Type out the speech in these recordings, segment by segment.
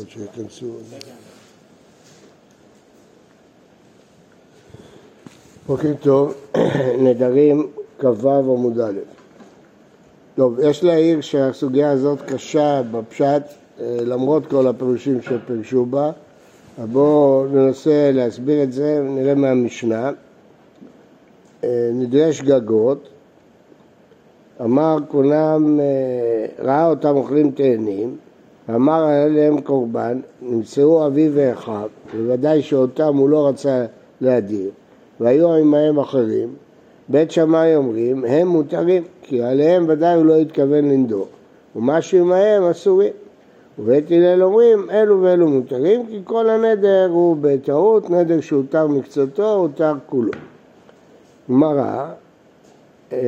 עוד שייכנסו. בוקר טוב, נדרים כ"ו עמוד א'. טוב, יש להעיר שהסוגיה הזאת קשה בפשט אה, למרות כל הפירושים שפירשו בה, בואו ננסה להסביר את זה ונראה מהמשנה. אה, נדרש גגות, אמר כולם, אה, ראה אותם אוכלים תאנים, אמר עליהם קורבן, נמצאו אביו ואחיו, בוודאי שאותם הוא לא רצה להדיר, והיו עמהם אחרים, בית שמאי אומרים, הם מותרים, כי עליהם ודאי הוא לא התכוון לנדור, ומה שעמהם אסורים. ובית הלל אומרים, אלו ואלו מותרים, כי כל הנדר הוא בטעות, נדר שהותר מקצתו, הותר כולו. גמרא, אה,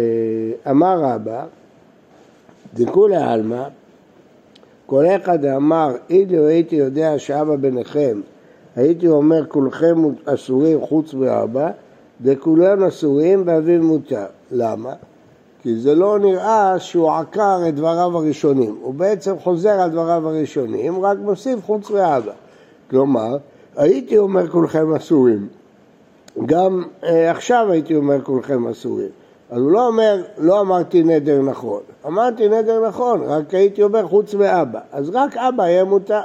אמר רבא, דכולי עלמא, כל אחד אמר, אילו הייתי יודע שאבא ביניכם, הייתי אומר כולכם אסורים חוץ מאבא, דכולם אסורים ואביו מותר. למה? כי זה לא נראה שהוא עקר את דבריו הראשונים, הוא בעצם חוזר על דבריו הראשונים, רק מוסיף חוץ מאבא. כלומר, הייתי אומר כולכם אסורים, גם אה, עכשיו הייתי אומר כולכם אסורים. אז הוא לא אומר, לא אמרתי נדר נכון, אמרתי נדר נכון, רק הייתי אומר חוץ מאבא, אז רק אבא יהיה מותר.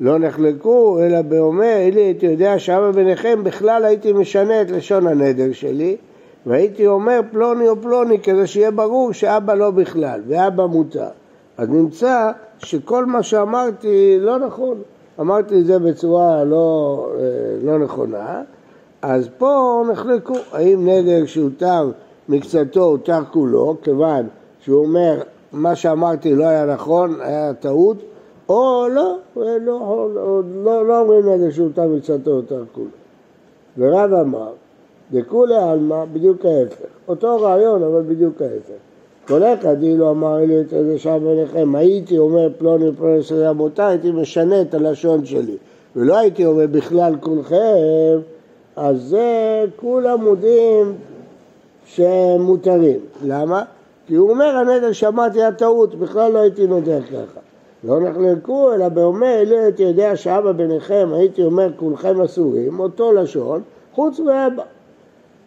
לא נחלקו, אלא באומר, אלי הייתי יודע שאבא ביניכם, בכלל הייתי משנה את לשון הנדר שלי, והייתי אומר פלוני או פלוני כדי שיהיה ברור שאבא לא בכלל, ואבא מותר. אז נמצא שכל מה שאמרתי לא נכון, אמרתי את זה בצורה לא, אה, לא נכונה, אז פה נחלקו, האם נדר שהותר מקצתו הותר כולו, כיוון שהוא אומר מה שאמרתי לא היה נכון, היה טעות, או לא, לא, לא, לא, לא אומרים נדר שהותר מקצתו הותר כולו. ורב אמר דכולי עלמא בדיוק ההפך. אותו רעיון אבל בדיוק ההפך. כל אחד אילו אמר לי את זה שם ביניכם, הייתי אומר פלוני פלוני שזה מותר, הייתי משנה את הלשון שלי. ולא הייתי אומר בכלל כולכם, אז זה כולם מודים שהם מותרים. למה? כי הוא אומר הנדר שמעתי הטעות, בכלל לא הייתי נודר ככה. לא נחלקו, אלא באומר, לא הייתי יודע שאבא ביניכם, הייתי אומר כולכם אסורים, אותו לשון, חוץ מאבא.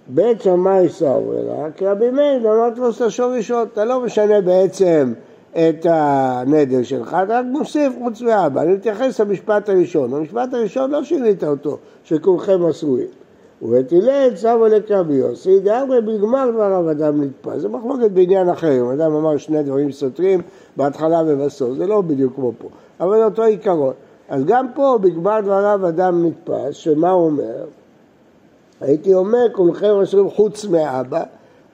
בית שמאי סברי לה, כי רבי מאיר אמרתי לו לשון ראשון, אתה לא משנה בעצם את הנדר שלך, אתה רק מוסיף חוץ מאבא. אני מתייחס למשפט הראשון, המשפט הראשון לא שינית אותו, שכולכם אסורים. ובית הלל סברי לקרבי יוסי, דאמרי בגמר דבריו אדם נתפס. זה מחלוקת בעניין אחר, אם אדם אמר שני דברים סותרים בהתחלה ובסוף, זה לא בדיוק כמו פה, אבל אותו עיקרון. אז גם פה בגמר דבריו אדם נתפס, שמה הוא אומר? הייתי אומר, כולכם אסורים חוץ מאבא,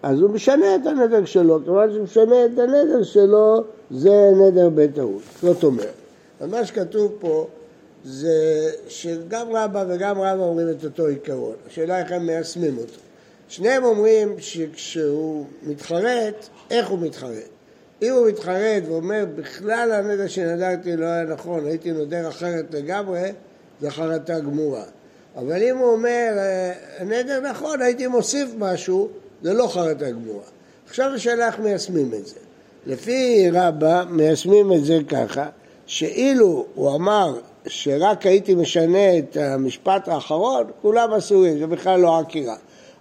אז הוא משנה את הנדר שלו, כיוון שהוא משנה את הנדר שלו, זה נדר בטעות. זאת אומרת, מה שכתוב פה זה שגם רבא וגם רבא אומרים את אותו עיקרון. השאלה איך הם מיישמים אותו. שניהם אומרים שכשהוא מתחרט, איך הוא מתחרט? אם הוא מתחרט ואומר, בכלל הנדר שנדרתי לא היה נכון, הייתי נודר אחרת לגמרי, זה חרטה גמורה. אבל אם הוא אומר, אה, נדר נכון, הייתי מוסיף משהו, זה לא חרטה גמורה. עכשיו השאלה איך מיישמים את זה. לפי רבא מיישמים את זה ככה, שאילו הוא אמר שרק הייתי משנה את המשפט האחרון, כולם אסורים, זה בכלל לא עקירה.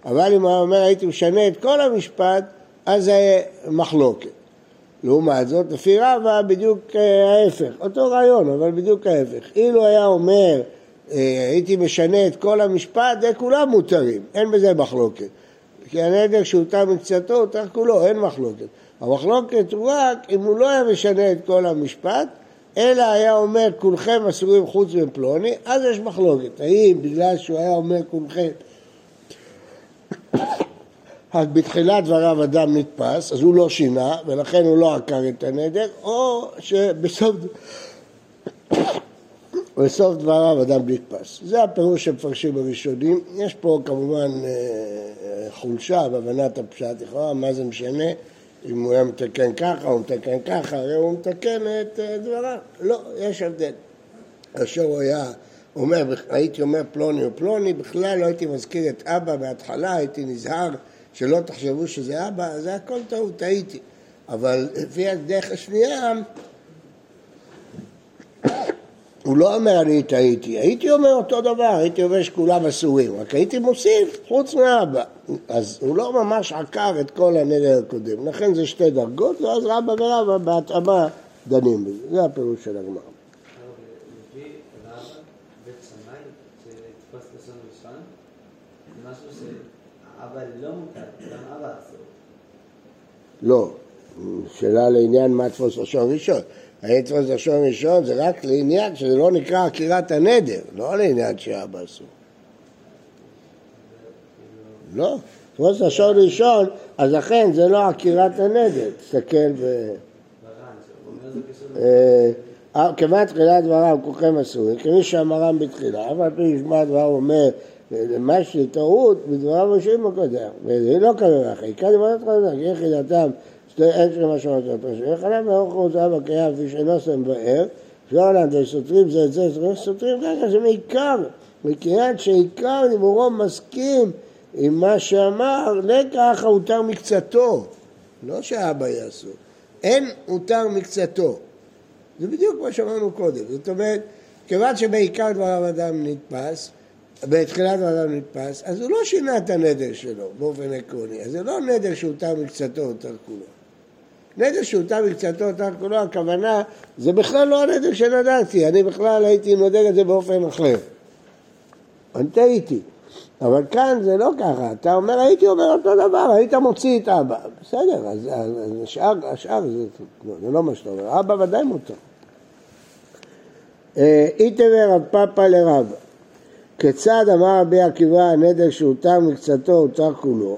אבל אם הוא אומר הייתי משנה את כל המשפט, אז זה מחלוקת. לעומת זאת, לפי רבא בדיוק אה, ההפך, אותו רעיון, אבל בדיוק ההפך. אילו היה אומר אה, הייתי משנה את כל המשפט, זה כולם מותרים, אין בזה מחלוקת. כי הנדר שהותר מקצתו, הותר כולו, אין מחלוקת. המחלוקת הוא רק אם הוא לא היה משנה את כל המשפט, אלא היה אומר כולכם אסורים חוץ מפלוני, אז יש מחלוקת. האם בגלל שהוא היה אומר כולכם, רק בתחילת דבריו אדם נתפס, אז הוא לא שינה, ולכן הוא לא עקר את הנדר, או שבסוף... ובסוף דבריו אדם נתפס. זה הפירוש שמפרשים הראשונים. יש פה כמובן אה, חולשה בהבנת הפשט, לכאורה מה זה משנה אם הוא היה מתקן ככה או מתקן ככה, הרי הוא מתקן את אה, דבריו. לא, יש הבדל. כאשר הוא היה אומר, הייתי אומר פלוני או פלוני, בכלל לא הייתי מזכיר את אבא בהתחלה, הייתי נזהר שלא תחשבו שזה אבא, זה הכל טעות, טעיתי. אבל לפי הדרך השנייה הוא לא אומר אני טעיתי, הייתי אומר אותו דבר, הייתי אומר שכולם אסורים, רק הייתי מוסיף חוץ מהאבא. אז הוא לא ממש עקר את כל הנדר הקודם, לכן זה שתי דרגות, ואז רבא ורבא בהתאמה דנים בזה, זה הפירוש של הגמרא. לא, שאלה לעניין מה תפוס לשון ראשון. האם תפוס לשון ראשון זה רק לעניין שזה לא נקרא עקירת הנדר, לא לעניין שאבא אסור. לא, תפוס לשון ראשון, אז לכן זה לא עקירת הנדר, תסתכל ו... אה, אה, כיוון תחילת דבריו כולכם אסורים, כמי שאמרם בתחילה, אף על פי ישמע דבר אומר מה שטעות בדבריו ראשונים הקודם, וזה לא כזה אחי, כאן דברת חזק, יחידתם אין שם משמעות לפרשים, וחלב מאור חורצה בקריאה כפי שאינו שם באר, אפשר לעשות סותרים זה את זה, סותרים ככה זה מעיקר, מכיוון שעיקר דיבורו מסכים עם מה שאמר, לכך הותר מקצתו, לא שהאבא יעשו, אין הותר מקצתו. זה בדיוק מה שאמרנו קודם, זאת אומרת, כיוון שבעיקר דבר אדם נתפס, בתחילת האדם נתפס, אז הוא לא שינה את הנדר שלו באופן עקרוני, אז זה לא נדר שהותר מקצתו, הותר כולו. נדר שהותר מקצתו, הותר כולו, הכוונה, זה בכלל לא הנדר שנדרתי, אני בכלל הייתי נודר את זה באופן אחר. אני טעיתי. אבל כאן זה לא ככה, אתה אומר הייתי אומר אותו דבר, היית מוציא את אבא, בסדר, אז, אז השאר, השאר זה, זה לא מה שאתה אומר, אבא ודאי מותר. אה, איתמר רב פאפא לרבא כיצד אמר רבי עקיבא הנדר שהותר מקצתו הותר כולו?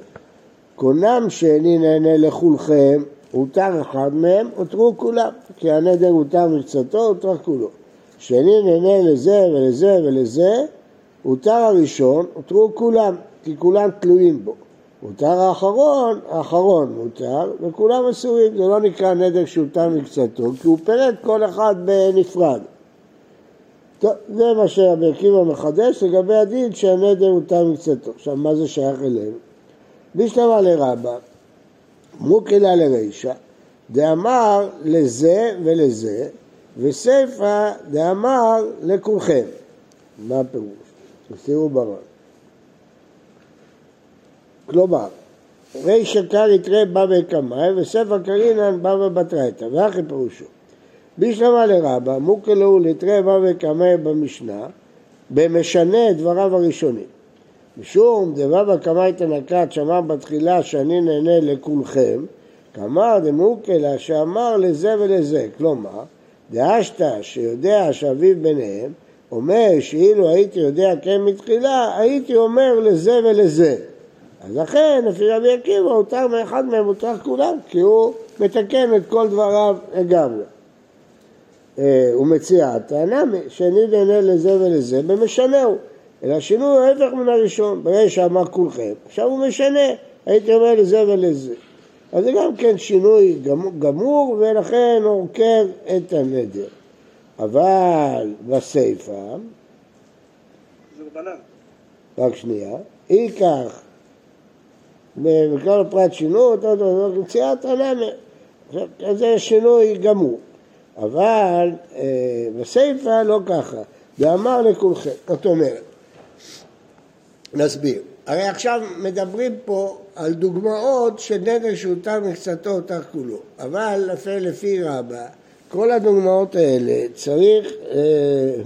קונם שאיני נהנה לכולכם, הותר אחד מהם, הותרו כולם, כי הנדר הותר מקצתו, הותר כולו. שאיני נהנה לזה ולזה ולזה, הותר הראשון, הותרו כולם, כי כולם תלויים בו. הותר האחרון, האחרון מותר, וכולם אסורים, זה לא נקרא נדר שהותר מקצתו, כי הוא פירט כל אחד בנפרד. טוב, זה מה שרבי עקיבא מחדש לגבי הדין שהנדר הותר מקצתו. עכשיו, מה זה שייך אלינו? בשלמה לרבה, מוקילה לרישא, דאמר לזה ולזה, וסיפא דאמר לכולכם. מה הפירוש? תסירו ברן. כלומר, רישא קר יתרה בא בקמאי, וספר קרינן בא בבטרייתא, ואחי פירושו. בישלמה לרבה, מוקלו לתרי בא וקמא במשנה, במשנה דבריו הראשונים. משום דבבא קמאי תנקת שאמר בתחילה שאני נהנה לכולכם, כאמר דמוקלה שאמר לזה ולזה, כלומר, דאשתא שיודע שאביו ביניהם, אומר שאילו הייתי יודע כן מתחילה, הייתי אומר לזה ולזה. אז לכן, לפי רבי עקיבא, הותר מאחד מהם, הותר כולם, כי הוא מתקן את כל דבריו לגמרי. אה, הוא מציע הטענה שאני נהנה לזה ולזה במשנהו, אלא שינוי ההפך מן הראשון, ברגע שאמר כולכם, עכשיו הוא משנה, הייתי אומר לזה ולזה. אז זה גם כן שינוי גמור ולכן הוא עוקר את הנדר. אבל בסיפא, רק שנייה, ייקח בכל פרט שינו אותו, מציאת הנמר. זה שינוי גמור. אבל אה, בסיפא לא ככה, ואמר לכולכם, זאת אומרת, נסביר, הרי עכשיו מדברים פה על דוגמאות של נדר שהותר מקצתו הותר כולו, אבל לפי, לפי רבה, כל הדוגמאות האלה צריך אה,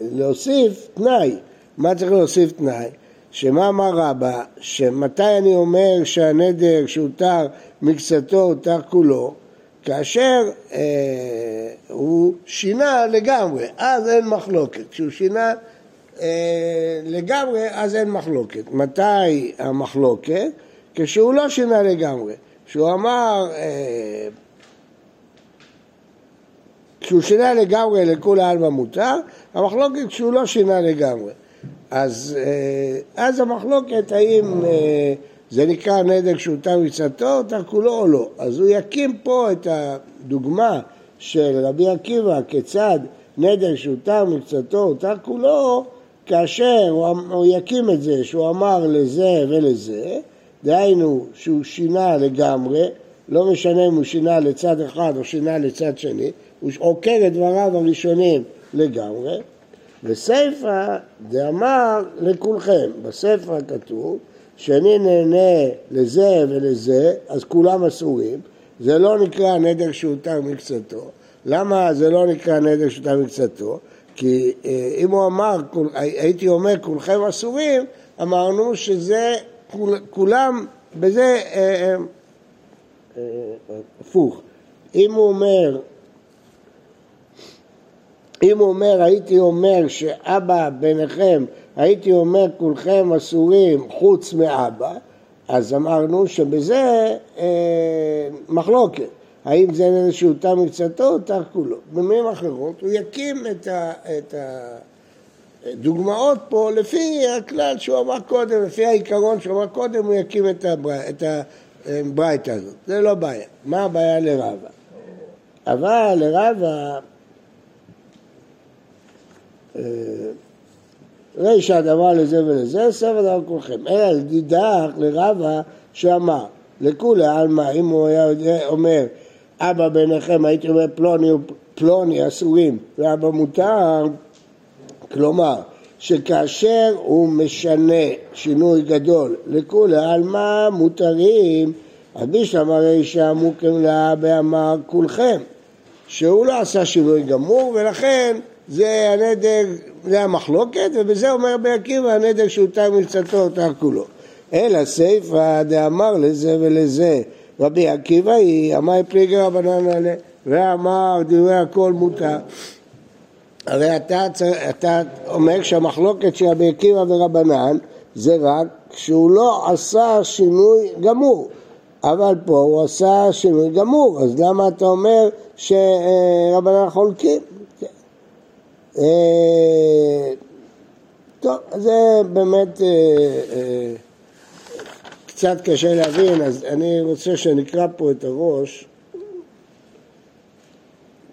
להוסיף תנאי, מה צריך להוסיף תנאי? שמה אמר רבה, שמתי אני אומר שהנדר שהותר מקצתו הותר כולו, כאשר אה, הוא שינה לגמרי, אז אין מחלוקת. כשהוא שינה לגמרי, אז אין מחלוקת. מתי המחלוקת? כשהוא לא שינה לגמרי. כשהוא אמר, אה, כשהוא שינה לגמרי לכולי עלמא מותר, המחלוקת כשהוא לא שינה לגמרי. אז, אה, אז המחלוקת האם... אה, זה נקרא נדר שהותר מצאתו, הותר כולו או לא. אז הוא יקים פה את הדוגמה של רבי עקיבא, כיצד נדר שהותר מקצתו, הותר כולו, כאשר הוא, אמ-, הוא יקים את זה, שהוא אמר לזה ולזה, דהיינו שהוא שינה לגמרי, לא משנה אם הוא שינה לצד אחד או שינה לצד שני, הוא עוקר את דבריו הראשונים לגמרי, וסיפא דאמר לכולכם, בספר כתוב שאני נהנה לזה ולזה, אז כולם אסורים, זה לא נקרא נדר שהותר מקצתו. למה זה לא נקרא נדר שהותר מקצתו? כי אה, אם הוא אמר, הייתי אומר כולכם אסורים, אמרנו שזה כולם, בזה אה, אה, הפוך. אם הוא אומר אם הוא אומר, הייתי אומר שאבא ביניכם, הייתי אומר כולכם אסורים חוץ מאבא, אז אמרנו שבזה אה, מחלוקת. האם זה איזשהו תא מקצתו או תא כולו. במילים אחרות, הוא יקים את, הדוגמאות פה לפי הכלל שהוא אמר קודם, לפי העיקרון שהוא אמר קודם, הוא יקים את, הברא, את הברייתא הזאת. זה לא בעיה. מה הבעיה לרבה? אבל לרבה אה, רישא דבר לזה ולזה, ספר דבר כולכם. אלא לדידך לרבה שאמר, לכולי עלמא, אם הוא היה אומר, אבא ביניכם, הייתי אומר פלוני ופלוני אסורים, ואבא מותר, כלומר, שכאשר הוא משנה שינוי גדול לכולי עלמא מותרים, אז בישלמה רישא מוקם לאבא אמר כולכם, שהוא לא עשה שינוי גמור ולכן זה הנדר, זה המחלוקת, ובזה אומר רבי עקיבא הנדר שהותר מקצתו הותר כולו. אלא סיפא דאמר לזה ולזה רבי עקיבא היא אמר פליגי רבנן עליה ואמר דברי הכל מותר. הרי אתה, אתה אומר שהמחלוקת של רבי עקיבא ורבנן זה רק כשהוא לא עשה שינוי גמור. אבל פה הוא עשה שינוי גמור, אז למה אתה אומר שרבנן חולקים? אה, טוב, זה באמת אה, אה, קצת קשה להבין, אז אני רוצה שנקרא פה את הראש.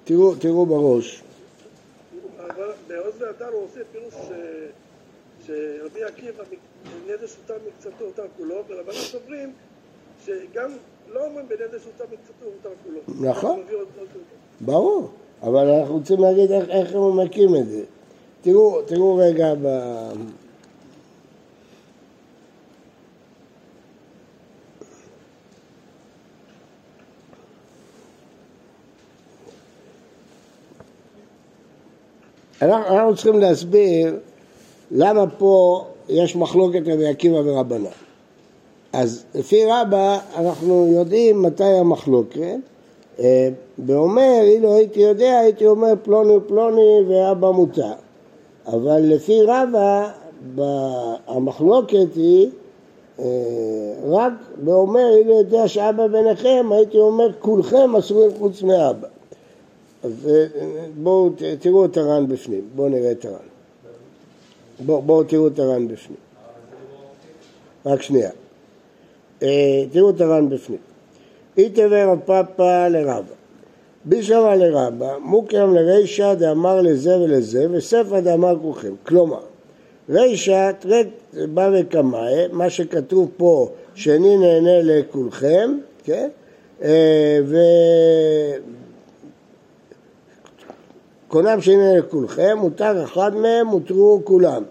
תראו, תראו בראש. בעוז והדר הוא עושה פירוש שרבי עקיבא נדר שוטה מקצתו אותה כולו, ורבנים סוברים שגם לא אומרים בנדר שוטה מקצתו אותה כולו. נכון, ברור. אבל אנחנו רוצים להגיד איך, איך הם מקים את זה. תראו, תראו רגע ב... אנחנו, אנחנו צריכים להסביר למה פה יש מחלוקת רבי עקיבא ורבנן. אז לפי רבא אנחנו יודעים מתי המחלוקת, אה, ואומר, אילו הייתי יודע, הייתי אומר פלוני פלוני ואבא מותר. אבל לפי רבא, המחלוקת היא אה, רק ואומר, אילו יודע שאבא ביניכם, הייתי אומר כולכם אסורים חוץ מאבא. אז אה, בואו תראו את הר"ן בפנים, בואו נראה את הר"ן. בואו בוא, תראו את הר"ן בפנים. רק שנייה. תראו את הר"ן בפנים. איתבר הפאפה לרבה. בישמע לרבה, מוקרם לרישא דאמר לזה ולזה, וספר דאמר כולכם. כלומר, רישא תרד בא וקמאי, מה שכתוב פה, שאני נהנה לכולכם, כן? אה, ו... קונם נהנה לכולכם, מותר אחד מהם, מותרו כולם.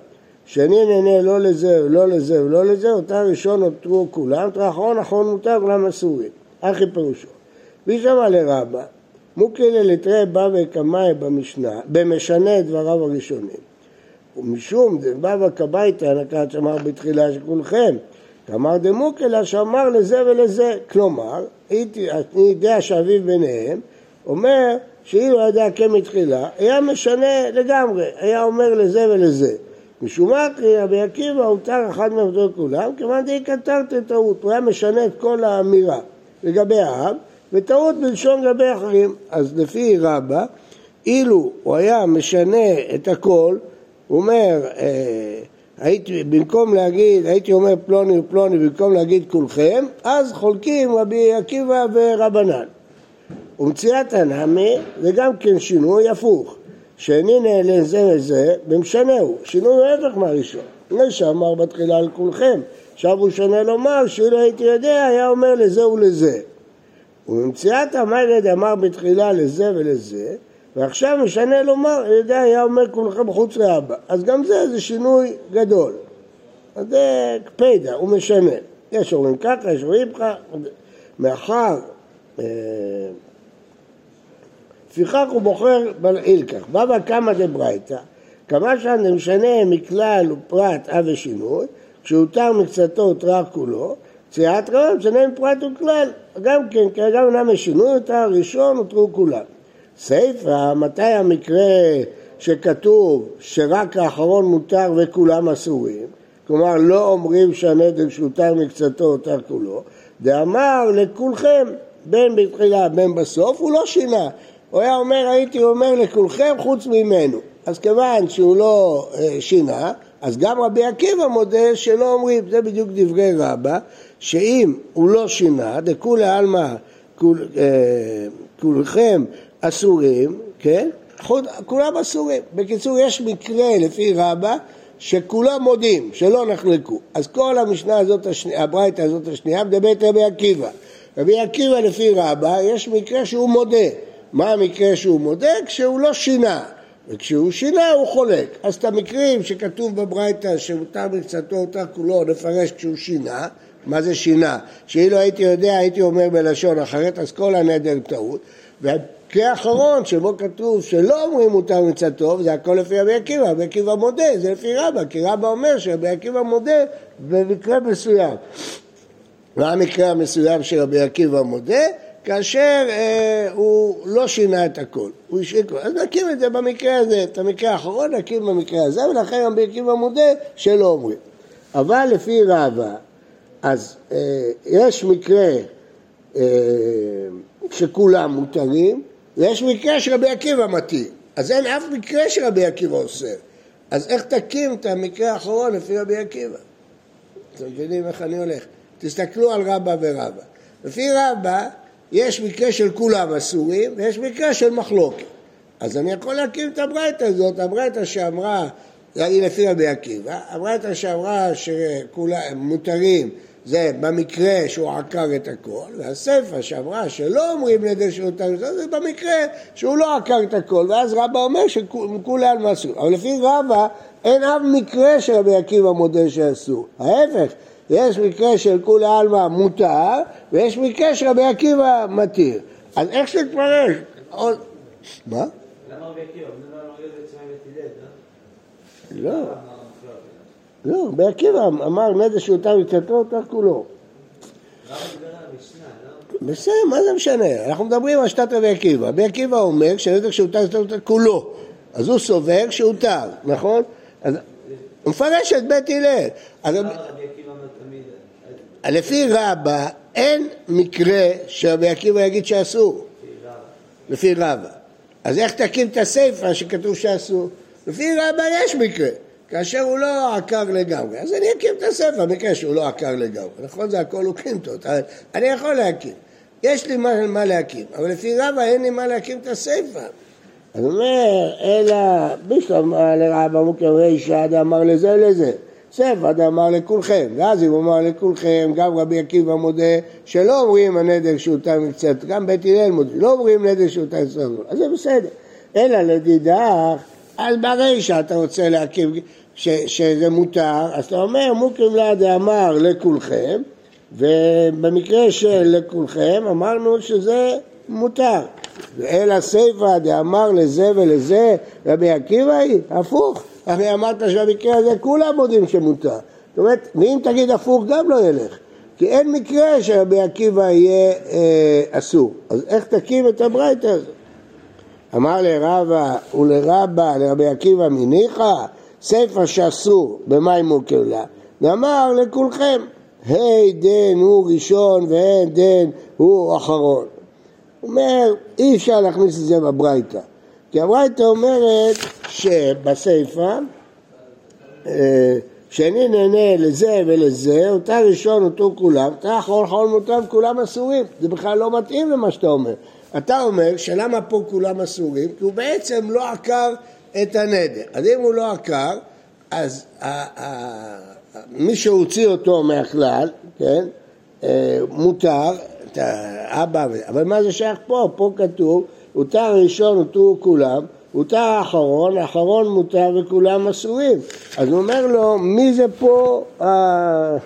שאני נהנה לא לזה ולא לזה ולא לזה, אותה ראשון הותרו כולם, אותה אחרון אחרון מותר, כולם אסורים. אחי פירושו. וישמע לרבה, מוקלה לתרי בא וקמאי במשנה, במשנה דבריו הראשונים. ומשום דבבא קבייתא נקרא שאמר בתחילה של כולכם, כלומר דמוקלה שאמר לזה ולזה, כלומר, אני יודע שאביו ביניהם, אומר שאילו ידע כן מתחילה, היה משנה לגמרי, היה אומר לזה ולזה. משום מה קרי רבי עקיבא הותר אחד מעבודות כולם, כיוון די קטרת טעות, הוא היה משנה את כל האמירה. לגבי האב, וטעות בלשון לגבי אחרים. אז לפי רבא, אילו הוא היה משנה את הכל, הוא אומר, אה, הייתי, במקום להגיד, הייתי אומר פלוני ופלוני, במקום להגיד כולכם, אז חולקים רבי עקיבא ורבנן. ומציאת הנמי זה גם כן שינוי הפוך, שאיני נעלה זה לזה במשנהו, שינוי ההפך מהראשון. לפני שאמר בתחילה על כולכם, עכשיו הוא שונה לומר שאילו הייתי יודע היה אומר לזה ולזה. וממציאת המלד אמר בתחילה לזה ולזה, ועכשיו משנה לומר, על ידי היה אומר כולכם חוץ לאבא. אז גם זה זה שינוי גדול. אז זה קפידה, הוא משנה. יש אומרים ככה, יש אומרים ככה, מאחר, אה, לפיכך הוא בוחר בילקח. בבא קמא דברייתא, כמה שם משנה מכלל ופרט אב ושינוי, כשהותר מקצתו הותר כולו, ציית רב משנה מפרט וכלל. גם כן, גם אינם השינוי הותר ראשון הותרו כולם. סיפא, מתי המקרה שכתוב שרק האחרון מותר וכולם אסורים? כלומר, לא אומרים שהנדל שהותר מקצתו הותר כולו, דאמר לכולכם, בין בתחילה בין בסוף, הוא לא שינה. הוא היה אומר, הייתי אומר לכולכם חוץ ממנו. אז כיוון שהוא לא אה, שינה, אז גם רבי עקיבא מודה שלא אומרים, זה בדיוק דברי רבא, שאם הוא לא שינה, דכולי עלמא כול, אה, כולכם אסורים, כן? כולם אסורים. בקיצור, יש מקרה לפי רבא שכולם מודים שלא נחלקו. אז כל המשנה הזאת, השני, הברייתא הזאת השנייה, מדברת רבי עקיבא. רבי עקיבא לפי רבא, יש מקרה שהוא מודה. מה המקרה שהוא מודה? כשהוא לא שינה. וכשהוא שינה הוא חולק. אז את המקרים שכתוב בברייתא שמותר מקצתו אותה כולו, נפרש כשהוא שינה, מה זה שינה? שאילו הייתי יודע הייתי אומר בלשון אחרת, אז כל הנדר טעות. והמקרה האחרון שבו כתוב שלא אומרים מותר מצאתו, זה הכל לפי רבי עקיבא, רבי עקיבא מודה, זה לפי רבא, כי רבא אומר שרבי עקיבא מודה במקרה מסוים. מה המקרה המסוים שרבי עקיבא מודה? כאשר אה, הוא לא שינה את הכל, הוא השאיר כבר. אז נקים את זה במקרה הזה, את המקרה האחרון נקים במקרה הזה, ולכן רבי עקיבא מודה שלא אומרים. אבל לפי רבא, אז אה, יש מקרה אה, שכולם מותרים, ויש מקרה שרבי עקיבא מתיר. אז אין אף מקרה שרבי עקיבא אוסר. אז איך תקים את המקרה האחרון לפי רבי עקיבא? אתם מבינים איך אני הולך? תסתכלו על רבא ורבא. לפי רבא יש מקרה של כולם אסורים ויש מקרה של מחלוקת. אז אני יכול להקים את הברייתא הזאת, הברייתא שאמרה, היא לפי רבי עקיבא, הברייתא שאמרה שכולם מותרים זה במקרה שהוא עקר את הכל, והסיפא שאמרה שלא אומרים נדר שהוא תרים זה במקרה שהוא לא עקר את הכל, ואז רבא אומר שכולי על מסור. אבל לפי רבא אין אף מקרה שרבי עקיבא מודה שאסור. ההפך, יש מקרה של כולי עלמא מותר, ויש מקרה שרבי עקיבא מתיר. אז איך שתפרש? עוד... מה? למה רבי עקיבא? לא. לא, רבי עקיבא אמר נדר שהותר מקצתו, הותר כולו. בסדר, מה זה משנה? אנחנו מדברים על שיטת רבי עקיבא. רבי עקיבא אומר שנדר שהותר מקצתו כולו. אז הוא סובר שהותר, נכון? הוא מפרש את בית הלל. לפי רבא אין מקרה שרבי עקיבא יגיד שאסור. לפי רבא. אז איך תקים את הסיפא שכתוב שאסור? לפי רבא יש מקרה. כאשר הוא לא עקר לגמרי. אז אני אקים את הספר, במקרה שהוא לא עקר לגמרי. נכון, זה הכל הוא קינטות, אני יכול להקים. יש לי מה, מה להקים, אבל לפי רבא אין לי מה להקים את הספר. אז הוא אומר, אלא בישלום לרבא מוקר רישא דאמר לזה לזה. ספר דאמר לכולכם. ואז אם הוא אמר לכולכם, גם רבי עקיבא מודה שלא אומרים הנדר שהותר מקצת, גם בית הלל מודה, לא אומרים נדר שהותר מקצת, אז זה בסדר. אלא לדידך, אז ברישא אתה רוצה להקים ש, שזה מותר, אז אתה אומר מוקים לה דאמר לכולכם, ובמקרה של לכולכם אמרנו שזה מותר. אלא סיפא דאמר לזה ולזה, רבי עקיבא היא, הפוך. הרי אמרת שבמקרה הזה כולם מודים שמותר. זאת אומרת, ואם תגיד הפוך גם לא ילך. כי אין מקרה שרבי עקיבא יהיה אה, אסור. אז איך תקים את הברייתא הזאת? אמר לרבא ולרבא לרבי עקיבא מניחא סיפא שאסור במים מוקר לה, ואמר לכולכם, היי דן הוא ראשון והן דן הוא אחרון. הוא אומר, אי אפשר להכניס את זה בברייתא, כי הברייתא אומרת שבסיפא אה, שאני נהנה לזה ולזה, אותה ראשון אותו כולם, אותה אחרון אחרון מותם כולם אסורים, זה בכלל לא מתאים למה שאתה אומר. אתה אומר שלמה פה כולם אסורים? כי הוא בעצם לא עקר את הנדר. אז אם הוא לא עקר, אז מי שהוציא אותו מהכלל, כן, אה, מותר, את האבא, אבל מה זה שייך פה? פה כתוב הותר ראשון הותרו כולם, הותר האחרון, האחרון מותר וכולם אסורים. אז הוא אומר לו, מי זה פה ה'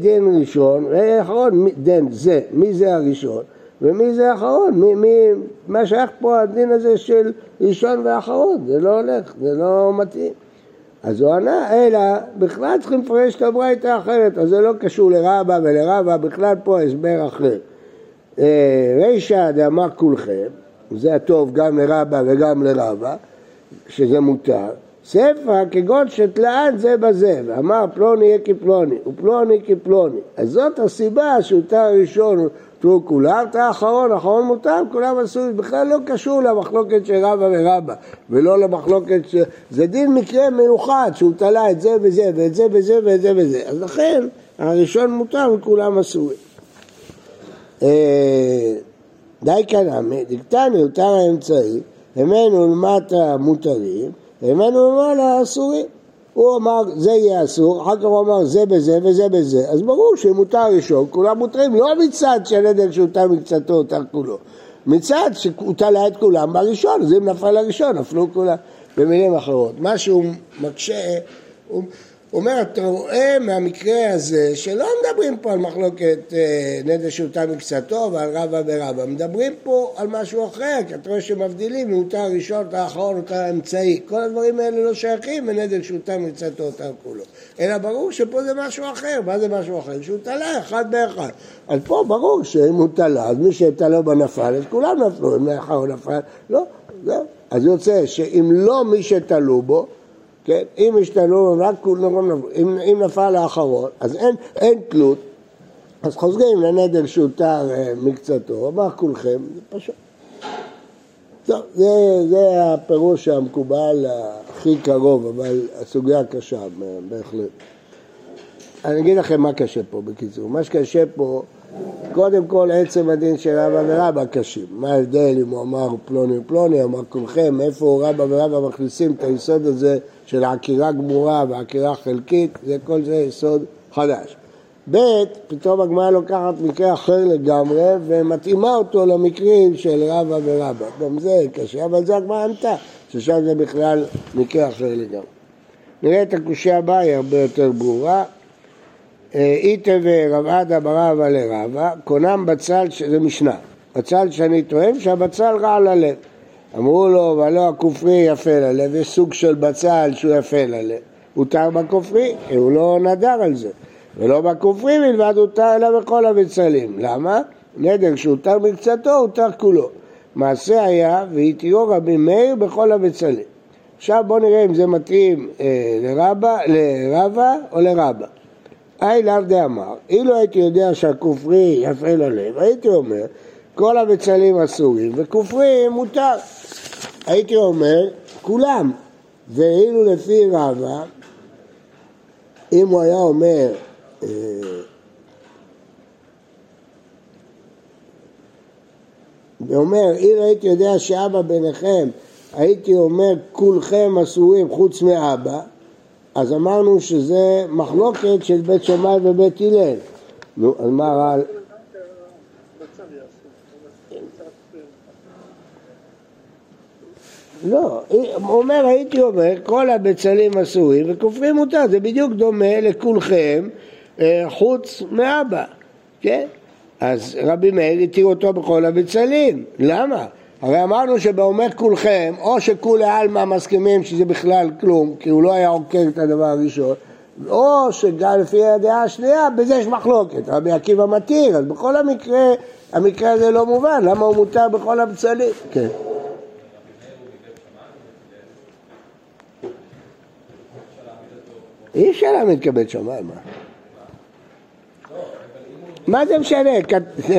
דין ראשון, ה' אחרון, דין זה, מי זה הראשון ומי זה האחרון, מי, מי, מה שייך פה הדין הזה של ראשון ואחרון, זה לא הולך, זה לא מתאים. אז הוא ענה, אלא בכלל צריכים לפרש את הברייתא האחרת, אז זה לא קשור לרבה ולרבה, בכלל פה הסבר אחר. אה, רישא דאמר כולכם, זה הטוב גם לרבה וגם לרבה, שזה מותר. ספר כגון שתלאן זה בזה, ואמר פלוני יהיה כפלוני, ופלוני כפלוני. אז זאת הסיבה שהותר ראשון תראו כולם, תא האחרון, האחרון מותר, כולם עשו, בכלל לא קשור למחלוקת של רבא ורבא, ולא למחלוקת ש... זה דין מקרה מיוחד, שהוא תלה את זה וזה, ואת זה וזה ואת זה וזה. אז לכן, הראשון מותר וכולם אסורים. אה, די כנמי, דקתני הותר האמצעי, המנו למטה מותרים, המנו למעלה אסורים. הוא אמר זה יהיה אסור, אחר כך הוא אמר זה בזה וזה בזה, אז ברור שאם מותר ראשון, כולם מותרים, לא מצד שהנדל שהותר מקצתו הותר כולו, מצד שהוא תלה את כולם בראשון, אז אם נפל הראשון, נפלו כולם. במילים אחרות, מה שהוא מקשה, הוא הוא אומר, אתה רואה מהמקרה הזה שלא מדברים פה על מחלוקת אה, נדל שהותר מקצתו ועל רבא ברבא, מדברים פה על משהו אחר, כי אתה רואה שמבדילים מהותר הראשון, הותר האחרון, הותר האמצעי, כל הדברים האלה לא שייכים מנדל שהותר מקצתו, הותר כולו, אלא ברור שפה זה משהו אחר, מה זה משהו אחר? שהוא תלה אחד באחד, אז פה ברור שאם הוא תלה, אז מי שתלה בנפל, אז כולם נפלו, אם לאחר נפל, לא, זהו, אז יוצא שאם לא מי שתלו בו, כן? אם השתנו רק כולם, אם, אם נפל האחרון, אז אין, אין תלות, אז חוזרים לנדל שהותר אה, מקצתו, אמר כולכם, זה פשוט. טוב, זה, זה הפירוש המקובל הכי קרוב, אבל הסוגיה קשה בהחלט. אני אגיד לכם מה קשה פה בקיצור. מה שקשה פה, קודם כל עצם הדין של רבא ורבא קשים. מה ההבדל אם הוא אמר פלוני ופלוני, אמר כולכם, איפה רבא ורבא מכניסים את היסוד הזה של עקירה גמורה ועקירה חלקית, זה כל זה יסוד חדש. ב', פתאום הגמרא לוקחת מקרה אחר לגמרי ומתאימה אותו למקרים של רבא ורבא. גם זה קשה, אבל זה הגמרא ענתה, ששם זה בכלל מקרה אחר לגמרי. נראה את הקושייה הבאה, היא הרבה יותר ברורה. איתה ורב עדה ברבא לרבא, קונם בצל, זה משנה, בצל שאני טועם שהבצל רע ללב. אמרו לו, ולא הכופרי יפה ללב, יש סוג של בצל שהוא יפה ללב. הותר בכופרי, הוא לא נדר על זה. ולא בכופרי בלבד הותר אלא בכל הבצלים. למה? נדר שהותר מקצתו, הותר כולו. מעשה היה, והתירו רבי מאיר בכל הבצלים. עכשיו בואו נראה אם זה מתאים אה, לרבה, לרבה או לרבה. היי לאו דאמר, אילו הייתי יודע שהכופרי יפה ללב, הייתי אומר, כל הבצלים אסורים וכופרי מותר. הייתי אומר, כולם. ואילו לפי רבא, אם הוא היה אומר, אה, ואומר, אילו הייתי יודע שאבא ביניכם, הייתי אומר, כולכם אסורים חוץ מאבא, אז אמרנו שזה מחלוקת של בית שמאי ובית הלל. נו, אז מה רע? לא, הוא אומר, הייתי אומר, כל הבצלים אסורים וכופרים מותר, זה בדיוק דומה לכולכם אה, חוץ מאבא, כן? אז רבי מאיר התיר אותו בכל הבצלים, למה? הרי אמרנו שבאומר כולכם, או שכולי עלמא מסכימים שזה בכלל כלום, כי הוא לא היה עוקר את הדבר הראשון, או שגם לפי הדעה השנייה, בזה יש מחלוקת, רבי עקיבא מתיר, אז בכל המקרה, המקרה הזה לא מובן, למה הוא מותר בכל הבצלים? כן. אי אפשר להעמיד כבית שמאי, מה? מה זה משנה?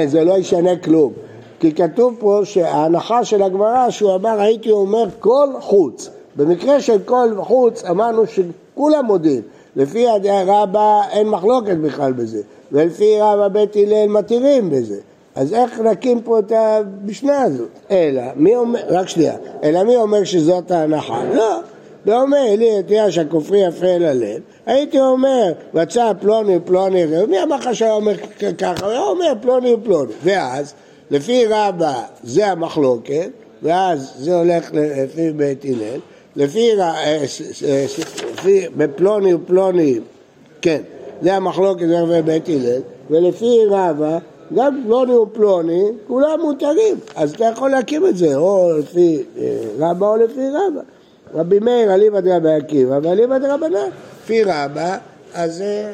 זה לא ישנה כלום. כי כתוב פה שההנחה של הגמרא שהוא אמר הייתי אומר כל חוץ. במקרה של כל חוץ אמרנו שכולם מודים. לפי רבא אין מחלוקת בכלל בזה, ולפי רבא בית הלל מתירים בזה. אז איך נקים פה את המשנה הזאת? אלא, מי אומר, רק שנייה, אלא מי אומר שזאת ההנחה? לא, ואומר לי את יש הכופרי יפה ללב, הייתי אומר, רצה פלוני פלוני, מי אמר לך שהיה אומר ככה? הוא היה אומר פלוני ופלוני, ואז לפי רבא זה המחלוקת, ואז זה הולך לפי בית הלל, לפי, אה, לפי בפלוני ופלוני, כן, זה המחלוקת זה בית הלל, ולפי רבא גם פלוני ופלוני, כולם מותרים, אז אתה יכול להקים את זה, או לפי אה, רבא או לפי רבא. רבי מאיר אליבא דרבי עקיבא ואליבא דרבנן, לפי רבא, אז אה,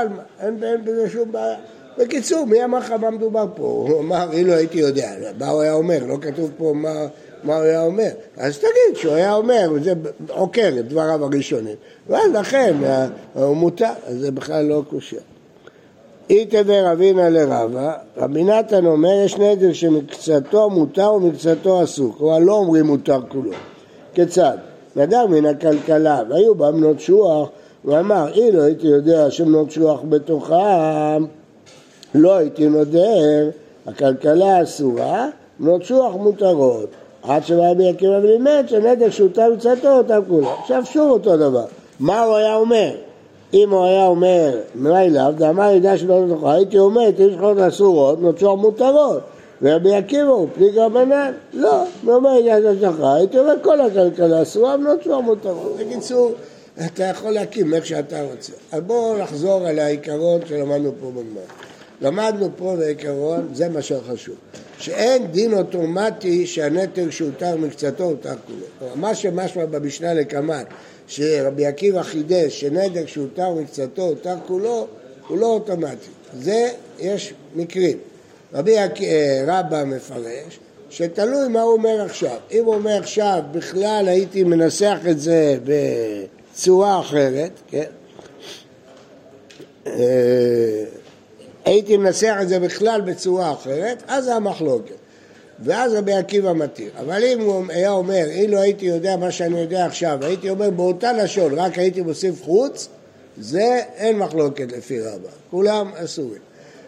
עלמא, אין בזה שום בעיה. בקיצור, מי אמר לך מה מדובר פה? הוא אמר, אילו הייתי יודע, מה הוא היה אומר, לא כתוב פה מה, מה הוא היה אומר. אז תגיד שהוא היה אומר, וזה עוקר את דבריו הראשונים. ואז לכן הוא מותר, זה בכלל לא קושייה. איתבר אבינה לרבה, רבי נתן אומר, יש נדר שמקצתו מותר ומקצתו אסור, כלומר לא אומרים מותר כולו. כיצד? נדר מן הכלכלה, והיו בה בנות שוח, הוא אמר, אילו הייתי יודע שבנות שוח בתוכם, לא הייתי נודר, הכלכלה אסורה, בנות שוח מותרות. עד שבא רבי עקיבא ולימד שנדר שותה מצאתו אותם כולם. עכשיו שוב אותו דבר, מה הוא היה אומר? אם הוא היה אומר, מה אליו, דאמר ידע שבנות בתוכה, הייתי אומר, תהיו שכונות אסורות, שוח מותרות. ורבי עקיבא הוא פליג רבנן, לא, הוא אומר ידע שבנות בתוכה, הייתי אומר כל הכלכלה אסורה, שוח מותרות. בקיצור, אתה יכול להקים איך שאתה רוצה. אז בואו נחזור על העיקרון שלמדנו פה בגמר. למדנו פה בעיקרון, זה מה שחשוב, שאין דין אוטומטי שהנטל שהותר מקצתו הותר כולו. מה שמשמע במשנה לקמאן, שרבי עקיבא חידש שנדר שהותר מקצתו הותר כולו, הוא לא אוטומטי. זה, יש מקרים. רבי אה, רבא מפרש שתלוי מה הוא אומר עכשיו. אם הוא אומר עכשיו, בכלל הייתי מנסח את זה בצורה אחרת, כן? הייתי מנסח את זה בכלל בצורה אחרת, אז זה המחלוקת. ואז רבי עקיבא מתיר. אבל אם הוא היה אומר, אילו הייתי יודע מה שאני יודע עכשיו, הייתי אומר באותה לשון, רק הייתי מוסיף חוץ, זה אין מחלוקת לפי רבא. כולם אסורים.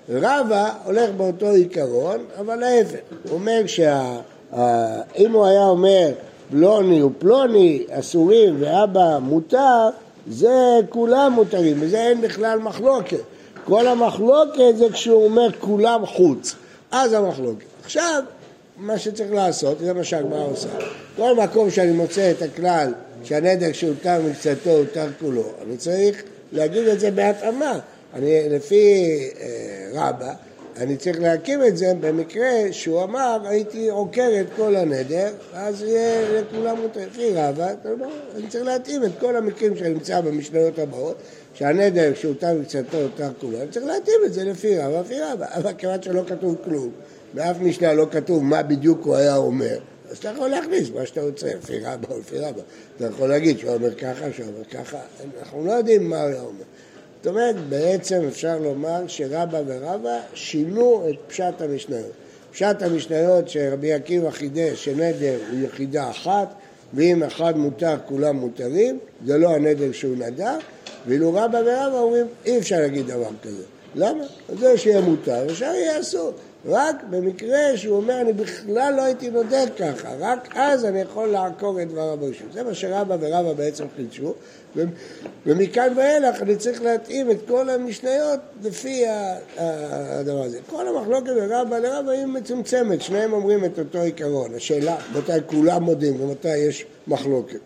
רבא הולך באותו עיקרון, אבל להפך. הוא אומר שאם הוא היה אומר פלוני ופלוני אסורים ואבא מותר, זה כולם מותרים, וזה אין בכלל מחלוקת. כל המחלוקת זה כשהוא אומר כולם חוץ, אז המחלוקת. עכשיו, מה שצריך לעשות, זה מה שהגמרא עושה. כל מקום שאני מוצא את הכלל שהנדר שהותר מקצתו הותר כולו, אני צריך להגיד את זה בהתאמה. אני, לפי אה, רבא, אני צריך להקים את זה במקרה שהוא אמר, הייתי עוקר את כל הנדר, אז יהיה לכולם מותר. לפי רבא, אני צריך להתאים את כל המקרים שאני נמצא במשניות הבאות, שהנדר שהותר מקצתו הותר כולו, אני צריך להתאים את זה לפי רבא, לפי רבא. אבל כיוון שלא כתוב כלום, באף משנה לא כתוב מה בדיוק הוא היה אומר, אז אתה יכול להכניס מה שאתה רוצה, לפי רבא או לפי רבא. אתה יכול להגיד שהוא אומר ככה, שהוא אומר ככה, אנחנו לא יודעים מה הוא היה אומר. זאת אומרת, בעצם אפשר לומר שרבא ורבא שינו את פשט המשניות. פשט המשניות שרבי עקיבא חידש שנדר הוא יחידה אחת, ואם אחד מותר כולם מותרים, זה לא הנדר שהוא נדר, ואילו רבא ורבא אומרים אי אפשר להגיד דבר כזה. למה? זה שיהיה מותר, ושאר יהיה אסור. רק במקרה שהוא אומר, אני בכלל לא הייתי נודד ככה, רק אז אני יכול לעקור את דבריו הראשון. זה מה שרבא ורבא בעצם חידשו, ומכאן ואילך אני צריך להתאים את כל המשניות לפי הדבר הזה. כל המחלוקת ברבא לרבא היא מצומצמת, שניהם אומרים את אותו עיקרון. השאלה, מתי כולם מודים ומתי יש מחלוקת.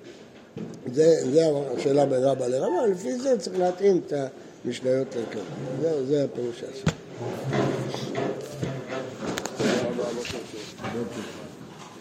זה, זה השאלה בין רבא לרבא, לפי זה צריך להתאים את המשניות לכאן. זהו, זה הפירוש you.